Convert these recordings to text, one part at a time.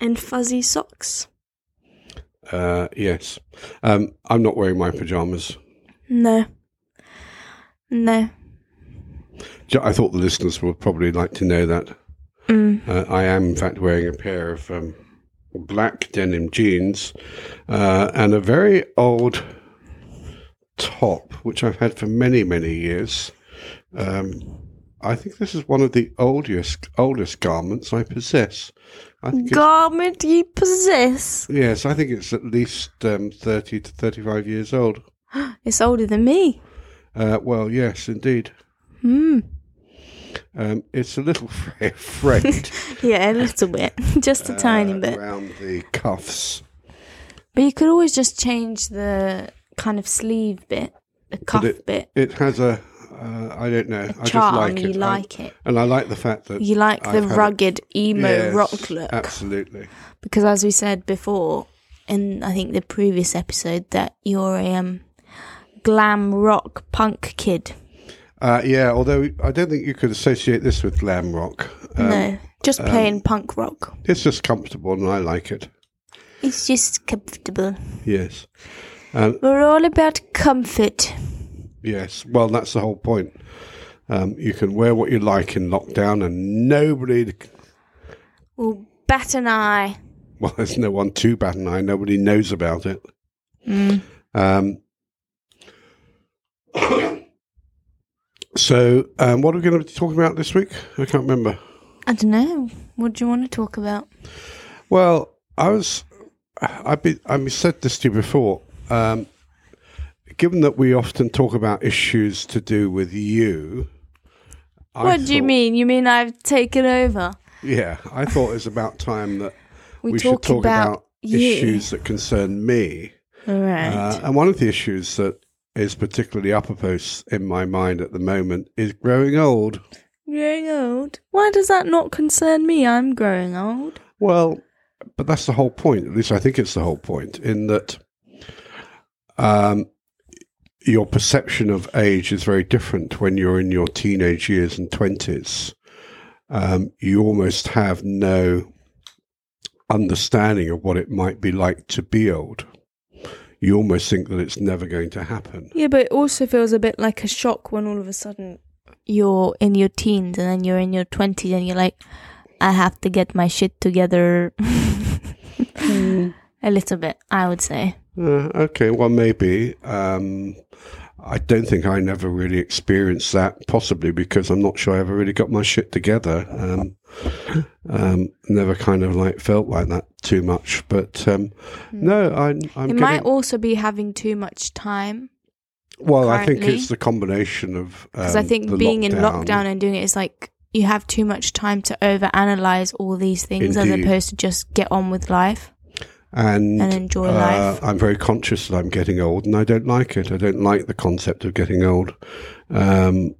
and fuzzy socks. Uh, yes. Um, I'm not wearing my pajamas. No. No. I thought the listeners would probably like to know that. Mm. Uh, I am, in fact, wearing a pair of um, black denim jeans uh, and a very old top, which I've had for many, many years. Um, I think this is one of the oldest oldest garments I possess. I think Garment you possess. yes, I think it's at least um, thirty to thirty-five years old. It's older than me. Uh, well, yes, indeed. Hmm. Um, it's a little frayed. Yeah, a little bit. Just a tiny uh, bit. around the cuffs. But you could always just change the kind of sleeve bit, the cuff it- bit. It has a, uh, I don't know, I just like you it. I- it. and I like the fact that You like I've the had it- rugged emo Yes, rock look. Absolutely. Because as we said before, in I think the previous episode, that you're a um, glam rock punk kid. Uh, yeah, although I don't think you could associate this with glam rock. Um, no, just plain punk rock. It's just comfortable and I like it. It's just comfortable. Yes. Um, We're all about comfort. Yes. Well, that's the whole point. Um, you can wear what you like in lockdown and nobody, Well, bat an eye. well, there's no one to bat an eye. Nobody knows about it. Mm. Um, so, um, what are we going to be talking about this week? I can't remember. I don't know. What do you want to talk about? Well, I was, I've been, I've said this to you before. Um, given that we often talk about issues to do with you, I what do you thought- mean? You mean I've taken over? Yeah, I thought it was about time that We, we, should talk, about, about, you. issues that concern me. All right. Uh, and one of the issues that is particularly uppermost in my mind at the moment is growing old. growing old. Why does that not concern me? I'm growing old. Well, but that's the whole point. At least I think it's the whole point. In that, um, your perception of age is very different when you're in your teenage years and twenties. Um, you almost have no understanding of what it might be like to be old. You almost think that it's never going to happen. Yeah, but it also feels a bit like a shock when all of a sudden you're in your teens and then you're in your 20s and you're like, I have to get my shit together. a little bit, I would say. Uh, okay, well, maybe. Um, I don't think I never really experienced that, possibly because I'm not sure I ever really got my shit together. Um, um, never kind of like felt like that too much. But um, no, I, I'm it getting. might also be having too much time. well, I think it's the combination of. Because I um, think being in lockdown and doing it is like you have too much time to overanalyze all these things as opposed to just get on with life. And, and enjoy uh, life. I'm very conscious that I'm getting old, and I don't like it. I don't like the concept of getting old. Um,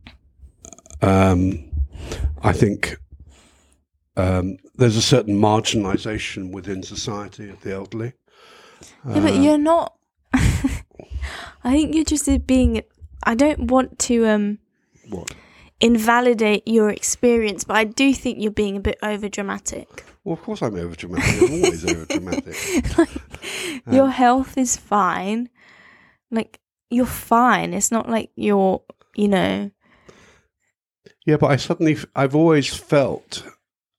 um, I think um, there's a certain marginalisation within society of the elderly. Yeah, but Uh, you're not. I think you're just being. I don't want to um What? invalidate your experience, but I do think you're being a bit over dramatic. Well, of course I'm over dramatic. I'm always over dramatic. Your health is fine. Like you're fine. It's not like you're, you know. Yeah, but I suddenly, I've always felt,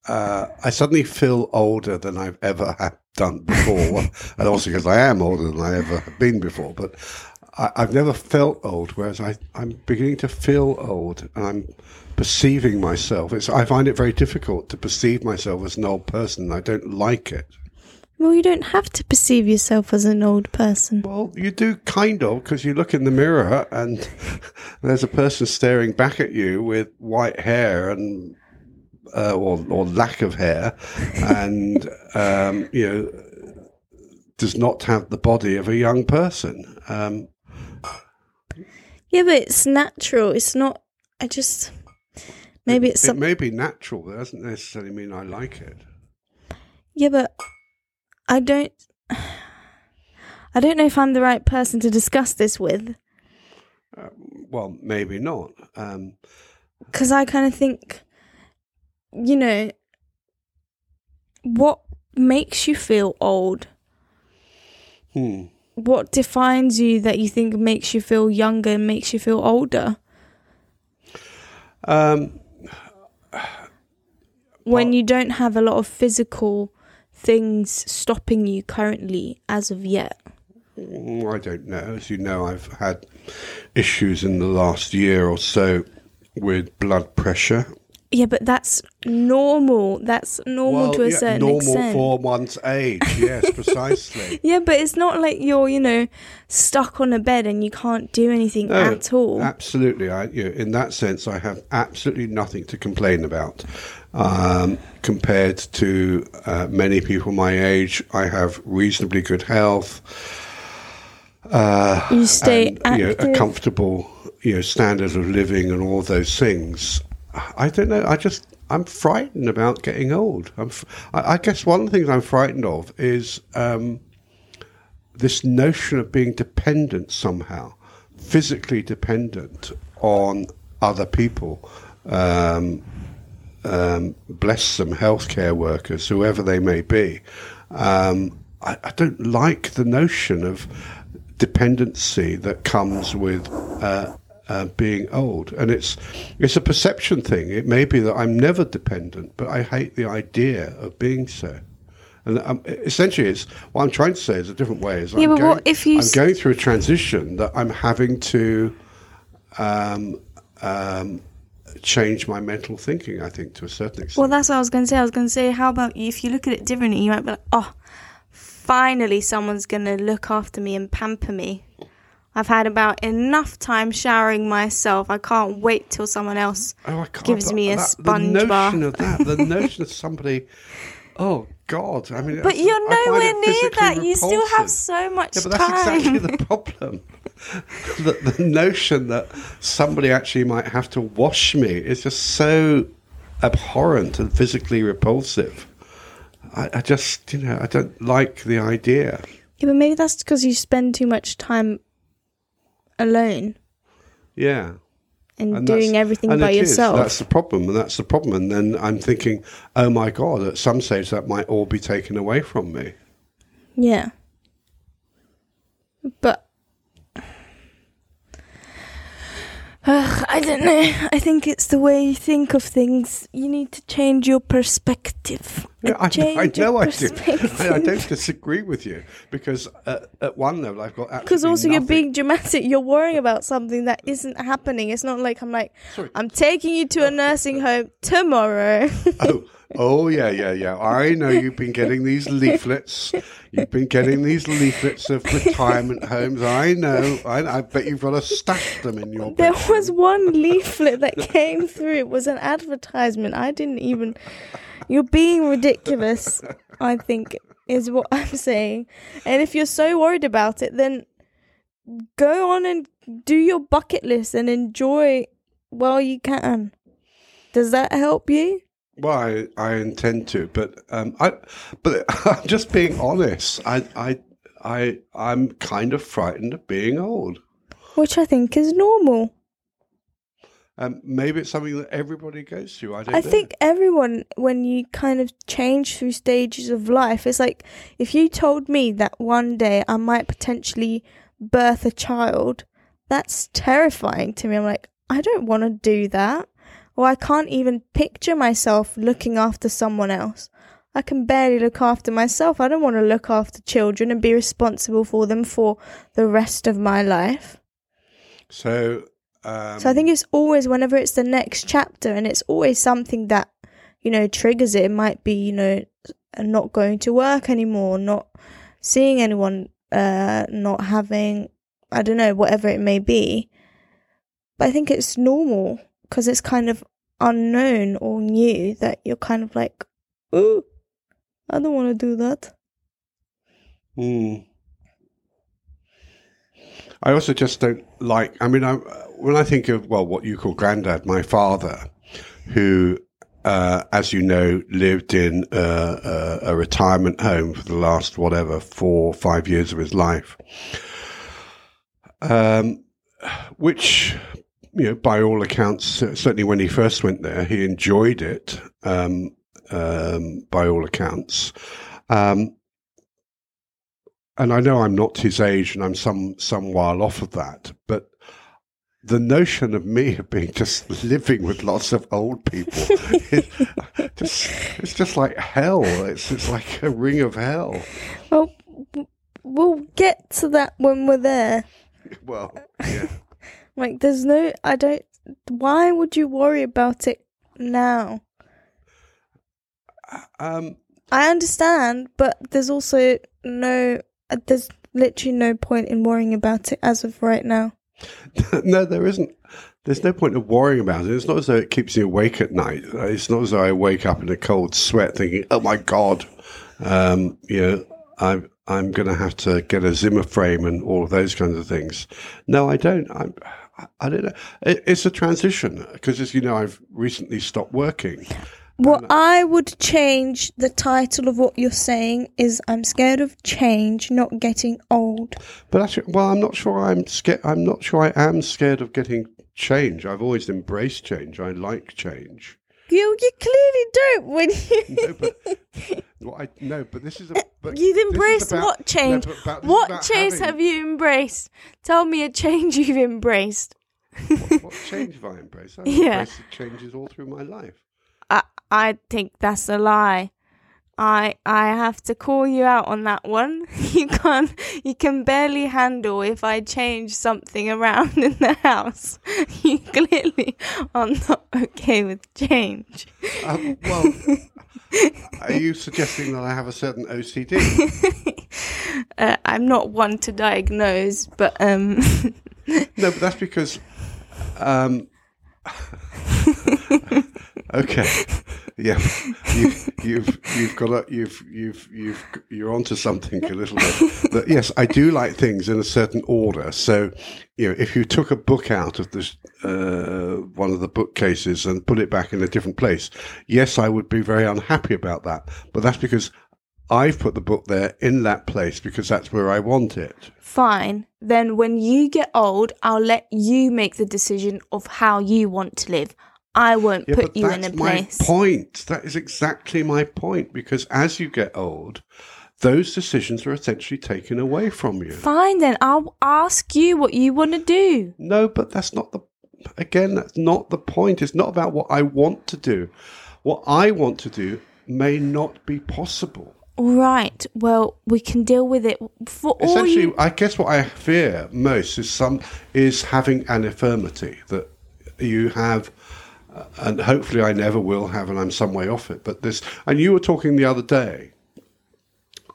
uh, I suddenly feel older than I've ever have done before. and also because I am older than I ever have been before. But I, I've never felt old, whereas I, I'm beginning to feel old and I'm perceiving myself. It's, I find it very difficult to perceive myself as an old person. I don't like it. Well, you don't have to perceive yourself as an old person. Well, you do kind of because you look in the mirror and there's a person staring back at you with white hair and uh, or or lack of hair, and um, you know does not have the body of a young person. Um, Yeah, but it's natural. It's not. I just. Maybe it's it may be natural, but it doesn't necessarily mean I like it. Yeah, but I don't. I don't know if I'm the right person to discuss this with Well, maybe not. Um, because I kind of think, you know, what makes you feel old? Hmm. What defines you that you think makes you feel younger and makes you feel older? Um, When Well- you don't have a lot of physical things stopping you currently as of yet. Mm, I don't know. As you know, I've had issues in the last year or so with blood pressure. Yeah, but that's normal. That's normal to a yeah, certain normal extent. for one's age. Yes, precisely. Yeah, but it's not like you're, you know, stuck on a bed and you can't do anything No, at all. Absolutely. I, you know, in that sense, I have absolutely nothing to complain about. Um, compared to uh, many people my age, I have reasonably good health. Uh, you stay and, you know, a comfortable you know standard of living and all those things. I don't know. I just I'm frightened about getting old. I'm, f- I, I guess one of the things I'm frightened of is um, this notion of being dependent somehow, physically dependent on other people. Um, um, bless them, healthcare workers, whoever they may be. Um, I, I don't like the notion of dependency that comes with uh, uh, being old, and it's it's a perception thing. It may be that I'm never dependent, but I hate the idea of being so. And um, essentially, it's what I'm trying to say is a different way. Is Yeah, I'm but going, what if you I'm going through a transition that I'm having to um, um, change my mental thinking. I think to a certain extent. Well, that's what I was going to say. I was going to say, how about if you look at it differently, you might be like, oh, finally someone's going to look after me and pamper me. I've had about enough time showering myself. I can't wait till someone else. Oh, gives me a that- sponge the notion bath. of that, the notion of somebody. Oh God! I mean, But you're nowhere near that. You still have so much Yeah, but that's time. exactly the problem. the, the notion that somebody actually might have to wash me is just so abhorrent and physically repulsive. I, I just, you know, I don't like the idea. yeah, but maybe that's because you spend too much time alone Yeah. and, And doing everything by it is. yourself. That's the problem, and that's the problem. And then I'm thinking, oh my god, at some stage that might all be taken away from me. Yeah. But Ugh, I don't know. I think it's the way you think of things. You need to change your perspective. Yeah, I, I know I do. I, I, don't disagree with you because at, at one level I've got Because also you're being dramatic. You're worrying about something that isn't happening. It's not like I'm like, Sorry. I'm taking you to a nursing home tomorrow. Oh, oh yeah, yeah, yeah. I know you've been getting these leaflets. You've been getting these leaflets of retirement homes. I know. I, I bet you've got to stash them in your. There bedroom. was one leaflet that came through. It was an advertisement. I didn't even. You're being ridiculous, I think, is what I'm saying. And if you're so worried about it, then go on and do your bucket list and enjoy while you can. Does that help you? Well, I, I intend to, but um, I, but I'm just being honest. I, I, I, I'm kind of frightened of being old. Which I think is normal. Um, maybe it's something that everybody goes through. I don't. I know. think everyone, when you kind of change through stages of life, it's like if you told me that one day I might potentially birth a child, that's terrifying to me. I'm like, I don't want to do that. Or I can't even picture myself looking after someone else. I can barely look after myself. I don't want to look after children and be responsible for them for the rest of my life. so. Um, So I think it's always whenever it's the next chapter, and it's always something that you know triggers it. It might be you know not going to work anymore, not seeing anyone, uh, not having I don't know whatever it may be. But I think it's normal because it's kind of unknown or new that you're kind of like, ooh, I don't want to do that. Hmm. I also just don't like. I mean, I, when I think of well, what you call granddad, my father, who, uh, as you know, lived in uh, a, a retirement home for the last whatever four or five years of his life, um, which you know, by all accounts, certainly when he first went there, he enjoyed it. Um, um, by all accounts. Um, and I know I'm not his age, and I'm some some while off of that, but the notion of me being just living with lots of old people is just it's just like hell. It's it's like a ring of hell. Well, we'll get to that when we're there. Well, yeah. Like, there's no, I don't, why would you worry about it now? Um, I understand, but there's also no, uh, there's literally no point in worrying about it as of right now. no, there isn't. There's no point of worrying about it. It's not as though it keeps me awake at night. It's not as though I wake up in a cold sweat thinking, "Oh my god, um, you know, I'm I'm going to have to get a Zimmer frame and all of those kinds of things." No, I don't. I'm, I don't know. It, it's a transition because, as you know, I've recently stopped working. What I would change the title of what you're saying is I'm scared of change, not getting old. But actually, well, I'm not sure. I'm scared. I'm not sure. I am scared of getting change. I've always embraced change. I like change. You you clearly don't when you No, but what I no, but this is a. Eh, but You've embraced about- what change? No, about- what change having- have you embraced? Tell me a change you've embraced. What, what change have I embraced? I've Yeah. embraced changes all through my life. I think that's a lie. I I have to call you out on that one. You can't you can barely handle if I change something around in the house. You clearly are not okay with change. Um, well, are you suggesting that I have a certain OCD? uh, I'm not one to diagnose, but um No, but that's because. Um, okay, yeah, you, you've you've got a, you've you've you've you're onto something a little bit. But yes, I do like things in a certain order. So, you know, if you took a book out of this uh, one of the bookcases and put it back in a different place, yes, I would be very unhappy about that. But that's because I've put the book there in that place because that's where I want it. fine. Then when you get old, I'll let you make the decision of how you want to live. I won't Yeah, put you in that's a my point. That is exactly my point. Because as you get old, those decisions are essentially taken away from you. Fine, then I'll ask you what you want to do. No, but that's not the. Again, that's not the point. It's not about what I want to do. What I want to do may not be possible. All right. Well, we can deal with it. For all Essentially, you, I guess what I fear most is some is having an infirmity that you have, and hopefully I never will have, and I'm some way off it. But this, and you were talking the other day.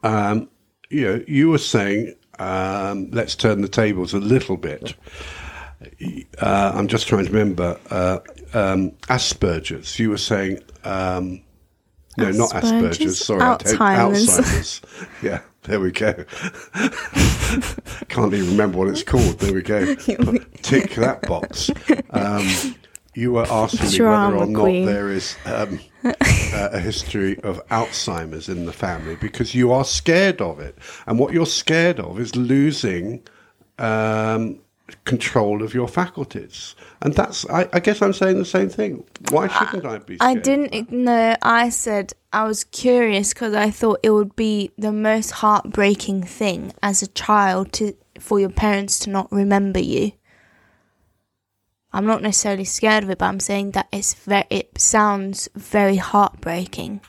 Um, you know, you were saying, um, let's turn the tables a little bit. Uh, I'm just trying to remember uh, um, Asperger's. You were saying. Um, no, not Asperger's? Asperger's. Sorry, Alzheimer's. Alzheimer's. Yeah, there we go. Can't even remember what it's called. There we go. Tick that box. Um, you were asking me whether or not there is um, uh, a history of Alzheimer's in the family because you are scared of it, and what you're scared of is losing um, control of your faculties. And that's, I, I guess, I'm saying the same thing. Why shouldn't I be? I didn't know. I said I was curious because I thought it would be the most heartbreaking thing as a child to for your parents to not remember you. I'm not necessarily scared of it, but I'm saying that it's very. It sounds very heartbreaking.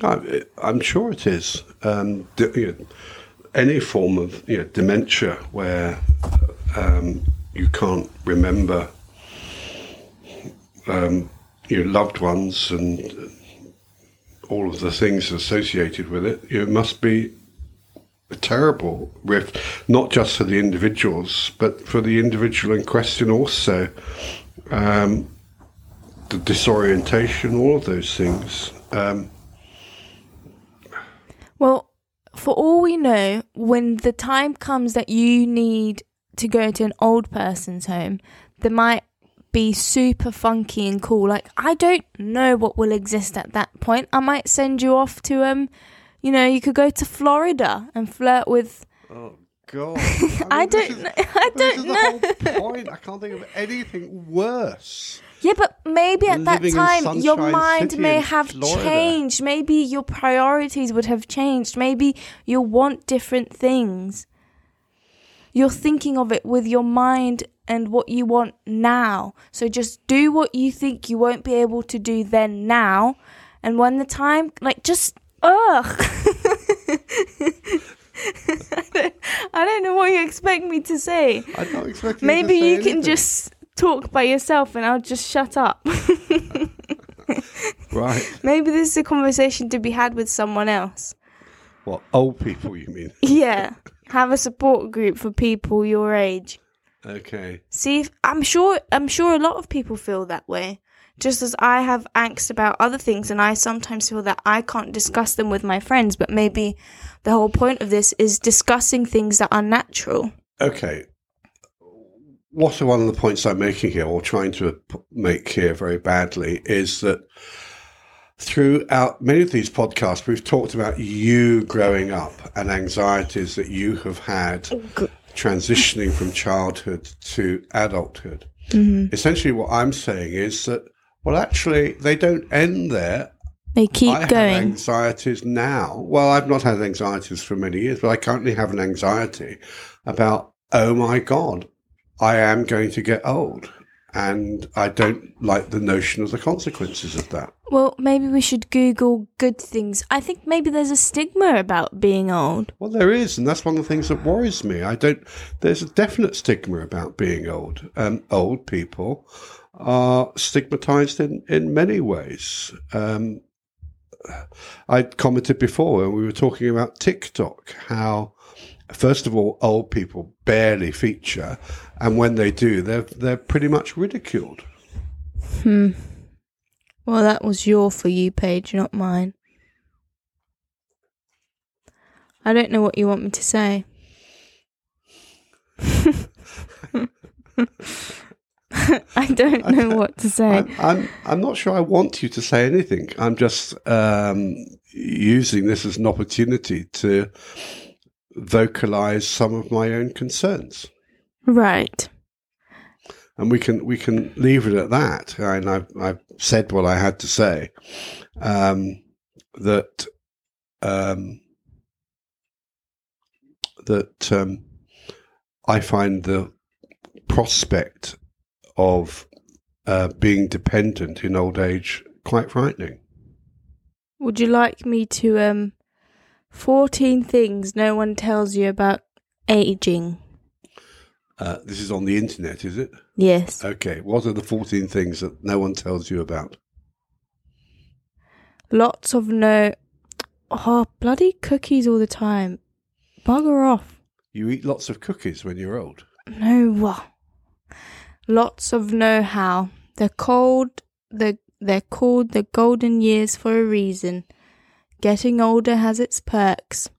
I, I'm sure it is. Um, d- you know, any form of you know, dementia where um, you can't remember um, your loved ones and all of the things associated with it, it must be a terrible rift, not just for the individuals, but for the individual in question also. Um, the disorientation, all of those things. Um, Well, for all we know, when the time comes that you need to go to an old person's home, they might be super funky and cool. Like I don't know what will exist at that point. I might send you off to um, you know, you could go to Florida and flirt with. Oh God! I mean, this don't is- know. I don't know. the whole point. I can't think of anything worse. Yeah, but maybe at that time your mind City may have Florida. changed. Maybe your priorities would have changed. Maybe you'll want different things. You're thinking of it with your mind and what you want now. So just do what you think you won't be able to do then now. And when the time, like, just, ugh. I, don't, I don't know what you expect me to say. Not expecting. Maybe you, to say you can anything. just talk by yourself and I'll just shut up. right. Maybe this is a conversation to be had with someone else. What old people? You mean? Yeah. Have a support group for people your age. Okay. See if I'm sure I'm sure a lot of people feel that way. Just as I have angst about other things and I sometimes feel that I can't discuss them with my friends, but maybe the whole point of this is discussing things that are natural. Okay. What are one of the points I'm making here, or trying to make here very badly, is that throughout many of these podcasts, we've talked about you growing up and anxieties that you have had oh, transitioning from childhood to adulthood. Mm-hmm. Essentially, what I'm saying is that, well, actually, they don't end there. They keep I have going. anxieties now. Well, I've not had anxieties for many years, but I currently have an anxiety about, oh my God, I am going to get old. And I don't like the notion of the consequences of that. Well, maybe we should Google good things. I think maybe there's a stigma about being old. Well, there is, and that's one of the things that worries me. I don't. There's a definite stigma about being old. Um, old people are stigmatized in in many ways. Um, I commented before when we were talking about TikTok how. First of all, old people barely feature, and when they do, they're they're pretty much ridiculed. Hmm. Well, that was your for you page, not mine. I don't know what you want me to say. I don't know what to say. I'm, I'm I'm not sure I want you to say anything. I'm just um, using this as an opportunity to vocalize some of my own concerns, Right. and we can we can leave it at that. And I've I've said what I had to say. Um, that um, that um, I find the prospect of uh, being dependent in old age quite frightening. Would you like me to um 14 things no one tells you about aging? Uh, this is on the internet, is it? Yes. Okay. What are the 14 things that no one tells you about? Lots of no Oh, bloody cookies all the time. Bugger off. You eat lots of cookies when you're old. No. Lots of know-how. They're called the they're called the golden years for a reason. Getting older has its perks.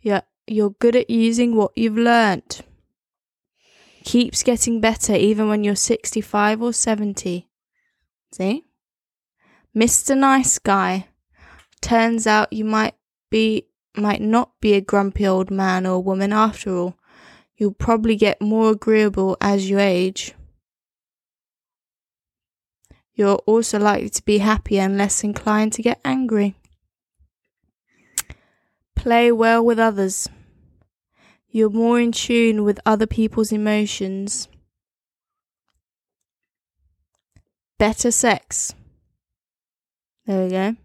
You're, you're good at using what you've learnt. Keeps getting better even when you're 65 or 70. See? Mr. Nice Guy. Turns out you might be might not be a grumpy old man or woman after all. You'll probably get more agreeable as you age. You're also likely to be happier and less inclined to get angry. Play well with others. You're more in tune with other people's emotions. Better sex. There we go.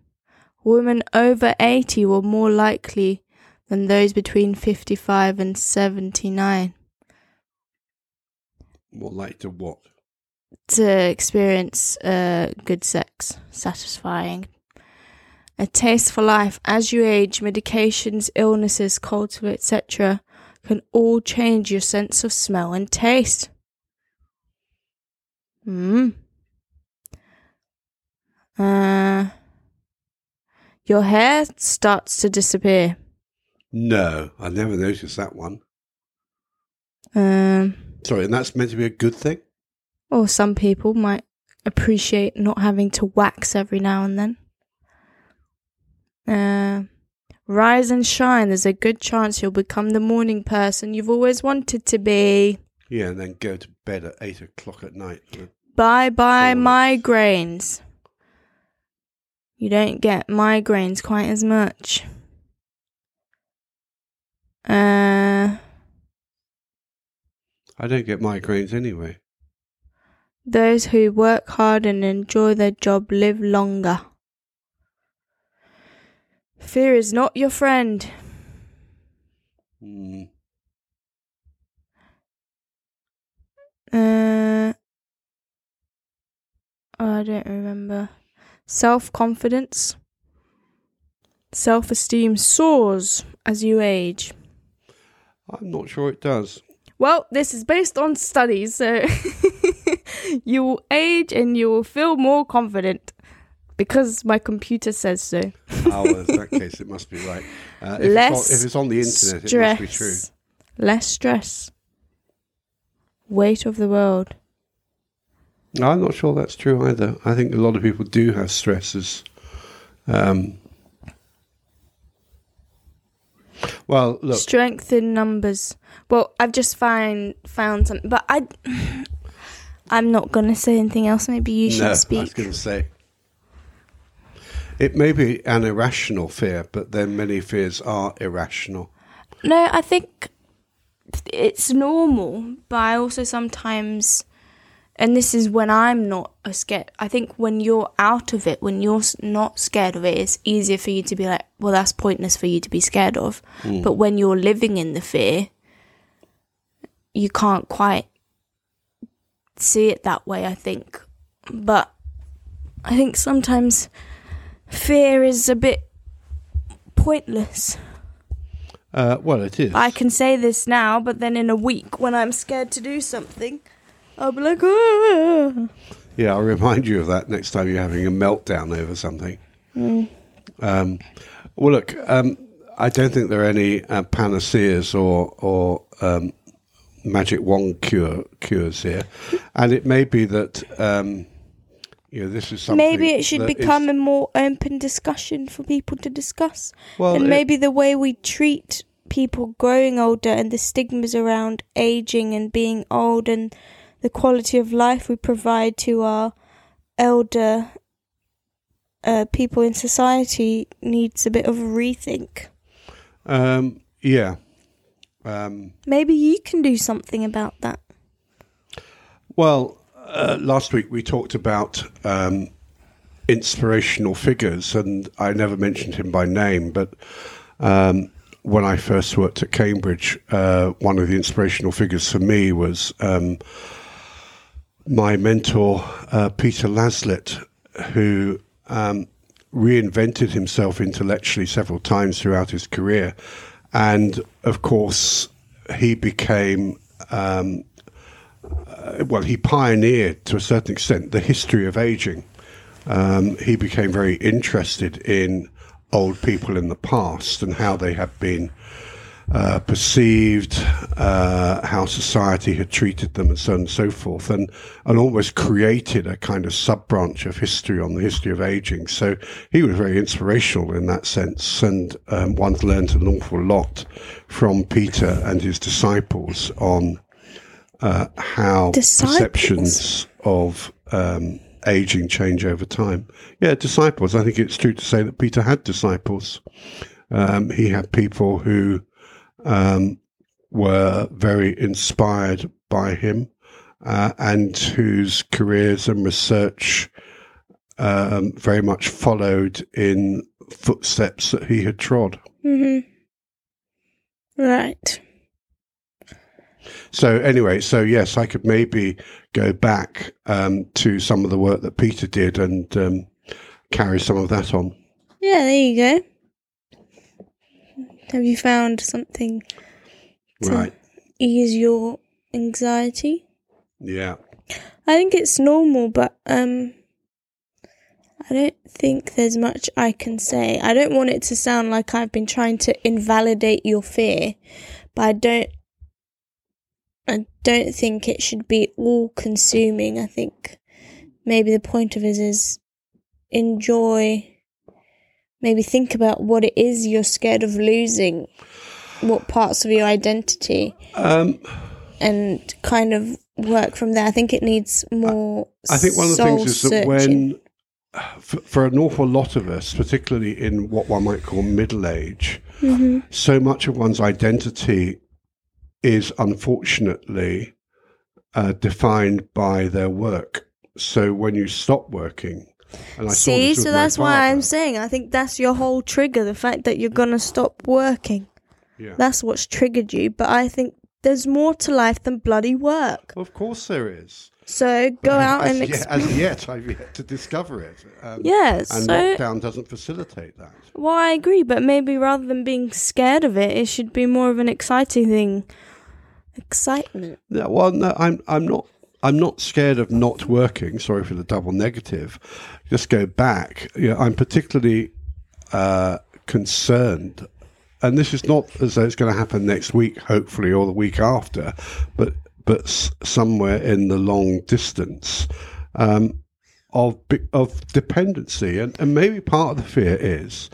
Women over 80 were more likely than those between 55 and 79 More like to what? To experience uh, good sex, satisfying. A taste for life. As you age, medications, illnesses, culture, etc., can all change your sense of smell and taste. Hmm. Uh, your hair starts to disappear. No, I never noticed that one. Um, Sorry, and that's meant to be a good thing? Or some people might appreciate not having to wax every now and then. Uh, rise and shine. There's a good chance you'll become the morning person you've always wanted to be. Yeah, and then go to bed at eight o'clock at night. Bye bye migraines. You don't get migraines quite as much. Uh, I don't get migraines anyway. Those who work hard and enjoy their job live longer. Fear is not your friend. Mm. Uh, oh, I don't remember. Self confidence. Self esteem soars as you age. I'm not sure it does. Well, this is based on studies, so you will age and you will feel more confident because my computer says so. Oh, well, in that case, it must be right. Uh, if, Less it's on, if it's on the internet, stress. it must be true. Less stress. Weight of the world. No, I'm not sure that's true either. I think a lot of people do have stresses. Um, well, look, Strength in numbers. Well, I've just find found something, but I, I'm not gonna say anything else. Maybe you should no, I was speak. going to say it may be an irrational fear, but then many fears are irrational. No, I think it's normal, but I also sometimes, and this is when I'm not a scared. I think when you're out of it, when you're not scared of it, it's easier for you to be like, well, that's pointless for you to be scared of. Hmm. But when you're living in the fear, you can't quite see it that way, I think. But I think sometimes fear is a bit pointless. Uh, well, it is. I can say this now, but then in a week when I'm scared to do something, I'll be like, ah. Yeah, I'll remind you of that next time you're having a meltdown over something. Um, well, look, um, I don't think there are any uh, panaceas or or um, magic wand cure cures here, and it may be that um, you know this is something. maybe it should that is- become a more open discussion for people to discuss. well, and it- maybe the way we treat people growing older and the stigmas around aging and being old and the quality of life we provide to our elder uh, people in society needs a bit of a rethink. um, yeah. Um, Maybe you can do something about that. Well, uh, last week we talked about um, inspirational figures, and I never mentioned him by name, but um, when I first worked at Cambridge, uh, one of the inspirational figures for me was um, my mentor, uh, Peter Laslett, who um, reinvented himself intellectually several times throughout his career. And of course, he became um, well, he pioneered to a certain extent the history of aging. Um, he became very interested in old people in the past and how they had been uh, perceived, uh, how society had treated them, and so on and so forth, and and almost created a kind of sub branch of history on the history of aging. So he was very inspirational in that sense, and um, one's learned an awful lot from Peter and his disciples on uh, how Disciples? perceptions of um, aging change over time. Yeah, disciples. I think it's true to say that Peter had disciples. Um, he had people who um, were very inspired by him uh, and whose careers and research um, very much followed in footsteps that he had trod. hmm Right. So anyway, so yes, I could maybe go back um, to some of the work that Peter did and um, carry some of that on. Yeah, there you go. Have you found something to Right. ease your anxiety? Yeah. I think it's normal, but um, I don't think there's much I can say. I don't want it to sound like I've been trying to invalidate your fear, but I don't. I don't think it should be all consuming. I think maybe the point of it is enjoy. Maybe think about what it is you're scared of losing. What parts of your identity? Um, and kind of work from there. I think it needs more. I think one of the things is that when, for, for an awful lot of us, particularly in what one might call middle age, Mhm. so much of one's identity is unfortunately uh, defined by their work. So when you stop working, I See, so that's why I'm saying I think that's your whole trigger, the fact that you're gonna stop working. Yeah. That's what's triggered you. But I think there's more to life than bloody work. Of course, there is. So go out as, and explore. as yet, I've yet to discover it. Um, Yeah, and so lockdown doesn't facilitate that. well, I agree, but maybe rather than being scared of it, it should be more of an exciting thing. Excitement. Yeah, well, no, I'm I'm not I'm not scared of not working. Sorry for the double negative. Just go back. You know, I'm particularly uh, concerned, and this is not as though it's going to happen next week, hopefully, or the week after, but but somewhere in the long distance. Um, of of dependency, and, and maybe part of the fear is,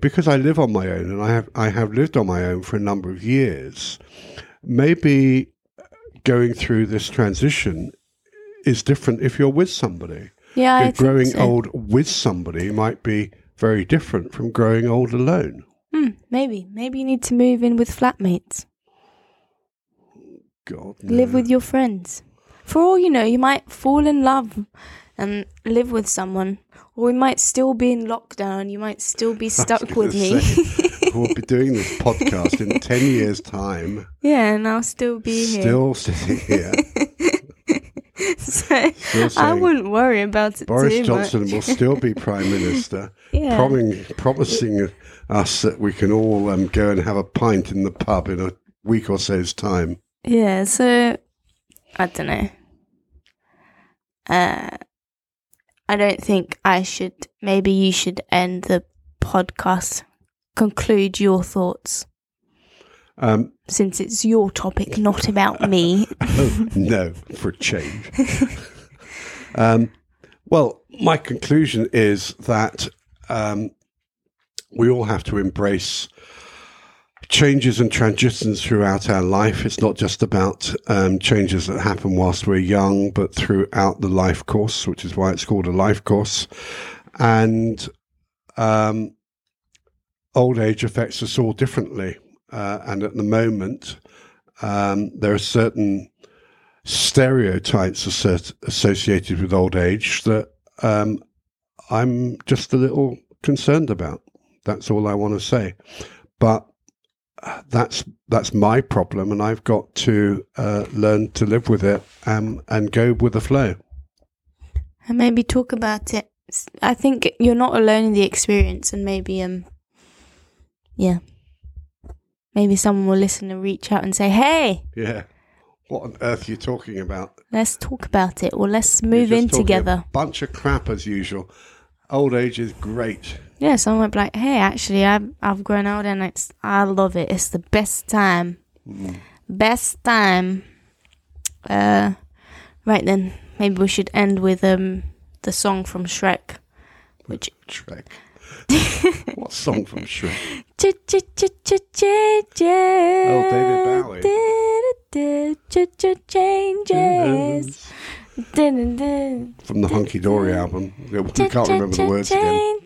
because I live on my own, and I have I have lived on my own for a number of years. Maybe going through this transition is different if you're with somebody. Yeah, growing so. old with somebody might be very different from growing old alone. Hmm, maybe, maybe you need to move in with flatmates. God, Live with your friends. For all you know, you might fall in love and live with someone, or we might still be in lockdown. You might still be stuck with me. we'll be doing this podcast in ten years' time. yeah, and I'll still be here. Still sitting here. so Still I wouldn't worry about it Boris Johnson much. will still be prime minister, yeah. promising, promising us that we can all um, go and have a pint in the pub in a week or so's time. Yeah, so I don't know. Uh, I don't think I should. Maybe you should end the podcast. Conclude your thoughts, Um, since it's your topic, not about me. oh, no, for a change. um, well, my conclusion is that um, we all have to embrace changes and transitions throughout our life. It's not just about um, changes that happen whilst we're young, but throughout the life course, which is why it's called a life course. And um, old age affects us all differently. Uh, and at the moment, um, there are certain stereotypes associated with old age that um, I'm just a little concerned about. That's all I want to say. But uh, that's that's my problem, and I've got to uh, learn to live with it um, and go with the flow. and maybe talk about it. I think you're not alone in the experience, and maybe um, yeah, maybe someone will listen and reach out and say, "Hey, Yeah. What on earth are you talking about? let's talk about it, or let's move in together." bunch of crap as usual. Old age is great. Yeah, someone might be like, "Hey, actually, I've I've grown old and it's I love it. It's the best time, Mm. best time." Uh, right then, maybe we should end with um the song from Shrek, which Shrek. What song from Shrek? Oh, David Bowie. Changes. From the Hunky Dory album. We can't remember the words again.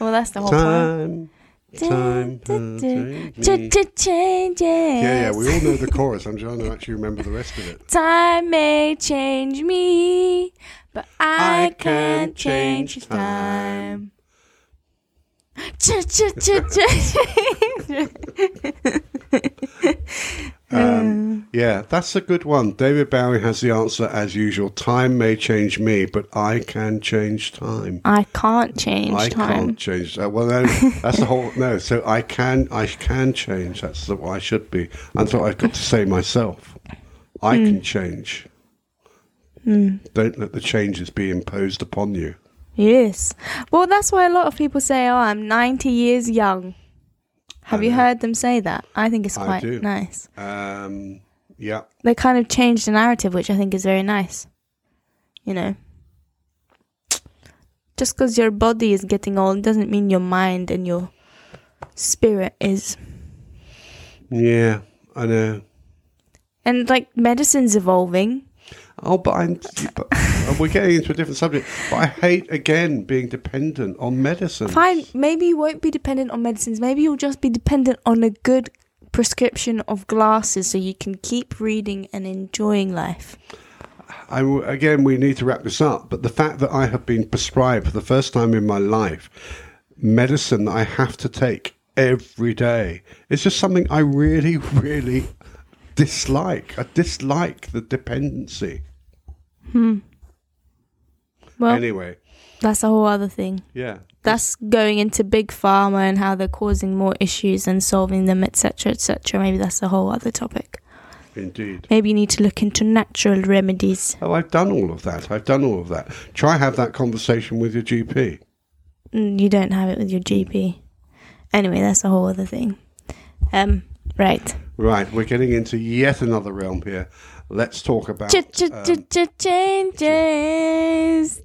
Well, that's the whole. Time, time, Dun, dun, to Ch change me. ch changes. Yeah, yeah, we all know the chorus. I'm trying to actually remember the rest of it. Time may change me, but I, I can't can't change change time. Ch ch ch ch. Um, yeah, that's a good one. David Bowie has the answer as usual. Time may change me, but I can change time. I can't change I time. can't change that. Well, no, that's the whole. No, so I can, I can change. That's what I should be. That's what I've got to say myself. I Hmm. can change. Don't let the changes be imposed upon you. Yes. Well, that's why a lot of people say, "Oh, I'm 90 years young." Have I you know. heard them say that? I think it's quite nice. Um, yeah, They kind of changed the narrative, which I think is very nice. You know, just because your body is getting old doesn't mean your mind and your spirit is. yeah, I know. And like medicine's evolving. Oh, but I'm. But we're getting into a different subject. But I hate again being dependent on medicine. Fine, maybe you won't be dependent on medicines. Maybe you'll just be dependent on a good prescription of glasses so you can keep reading and enjoying life. I, again, we need to wrap this up. But the fact that I have been prescribed for the first time in my life medicine that I have to take every day is just something I really, really dislike. I dislike the dependency. Hmm. Well, anyway, that's a whole other thing. yeah. That's going into big pharma and how they're causing more issues and solving them, etc., etc. Maybe that's a whole other topic. Indeed. Maybe you need to look into natural remedies. Oh, I've done all of that. I've done all of that. Try have that conversation with your GP. Mm, You don't have it with your GP. Anyway, that's a whole other thing. Um, right. Right, we're getting into yet another realm here. Let's talk about. Um, ch- ch- changes.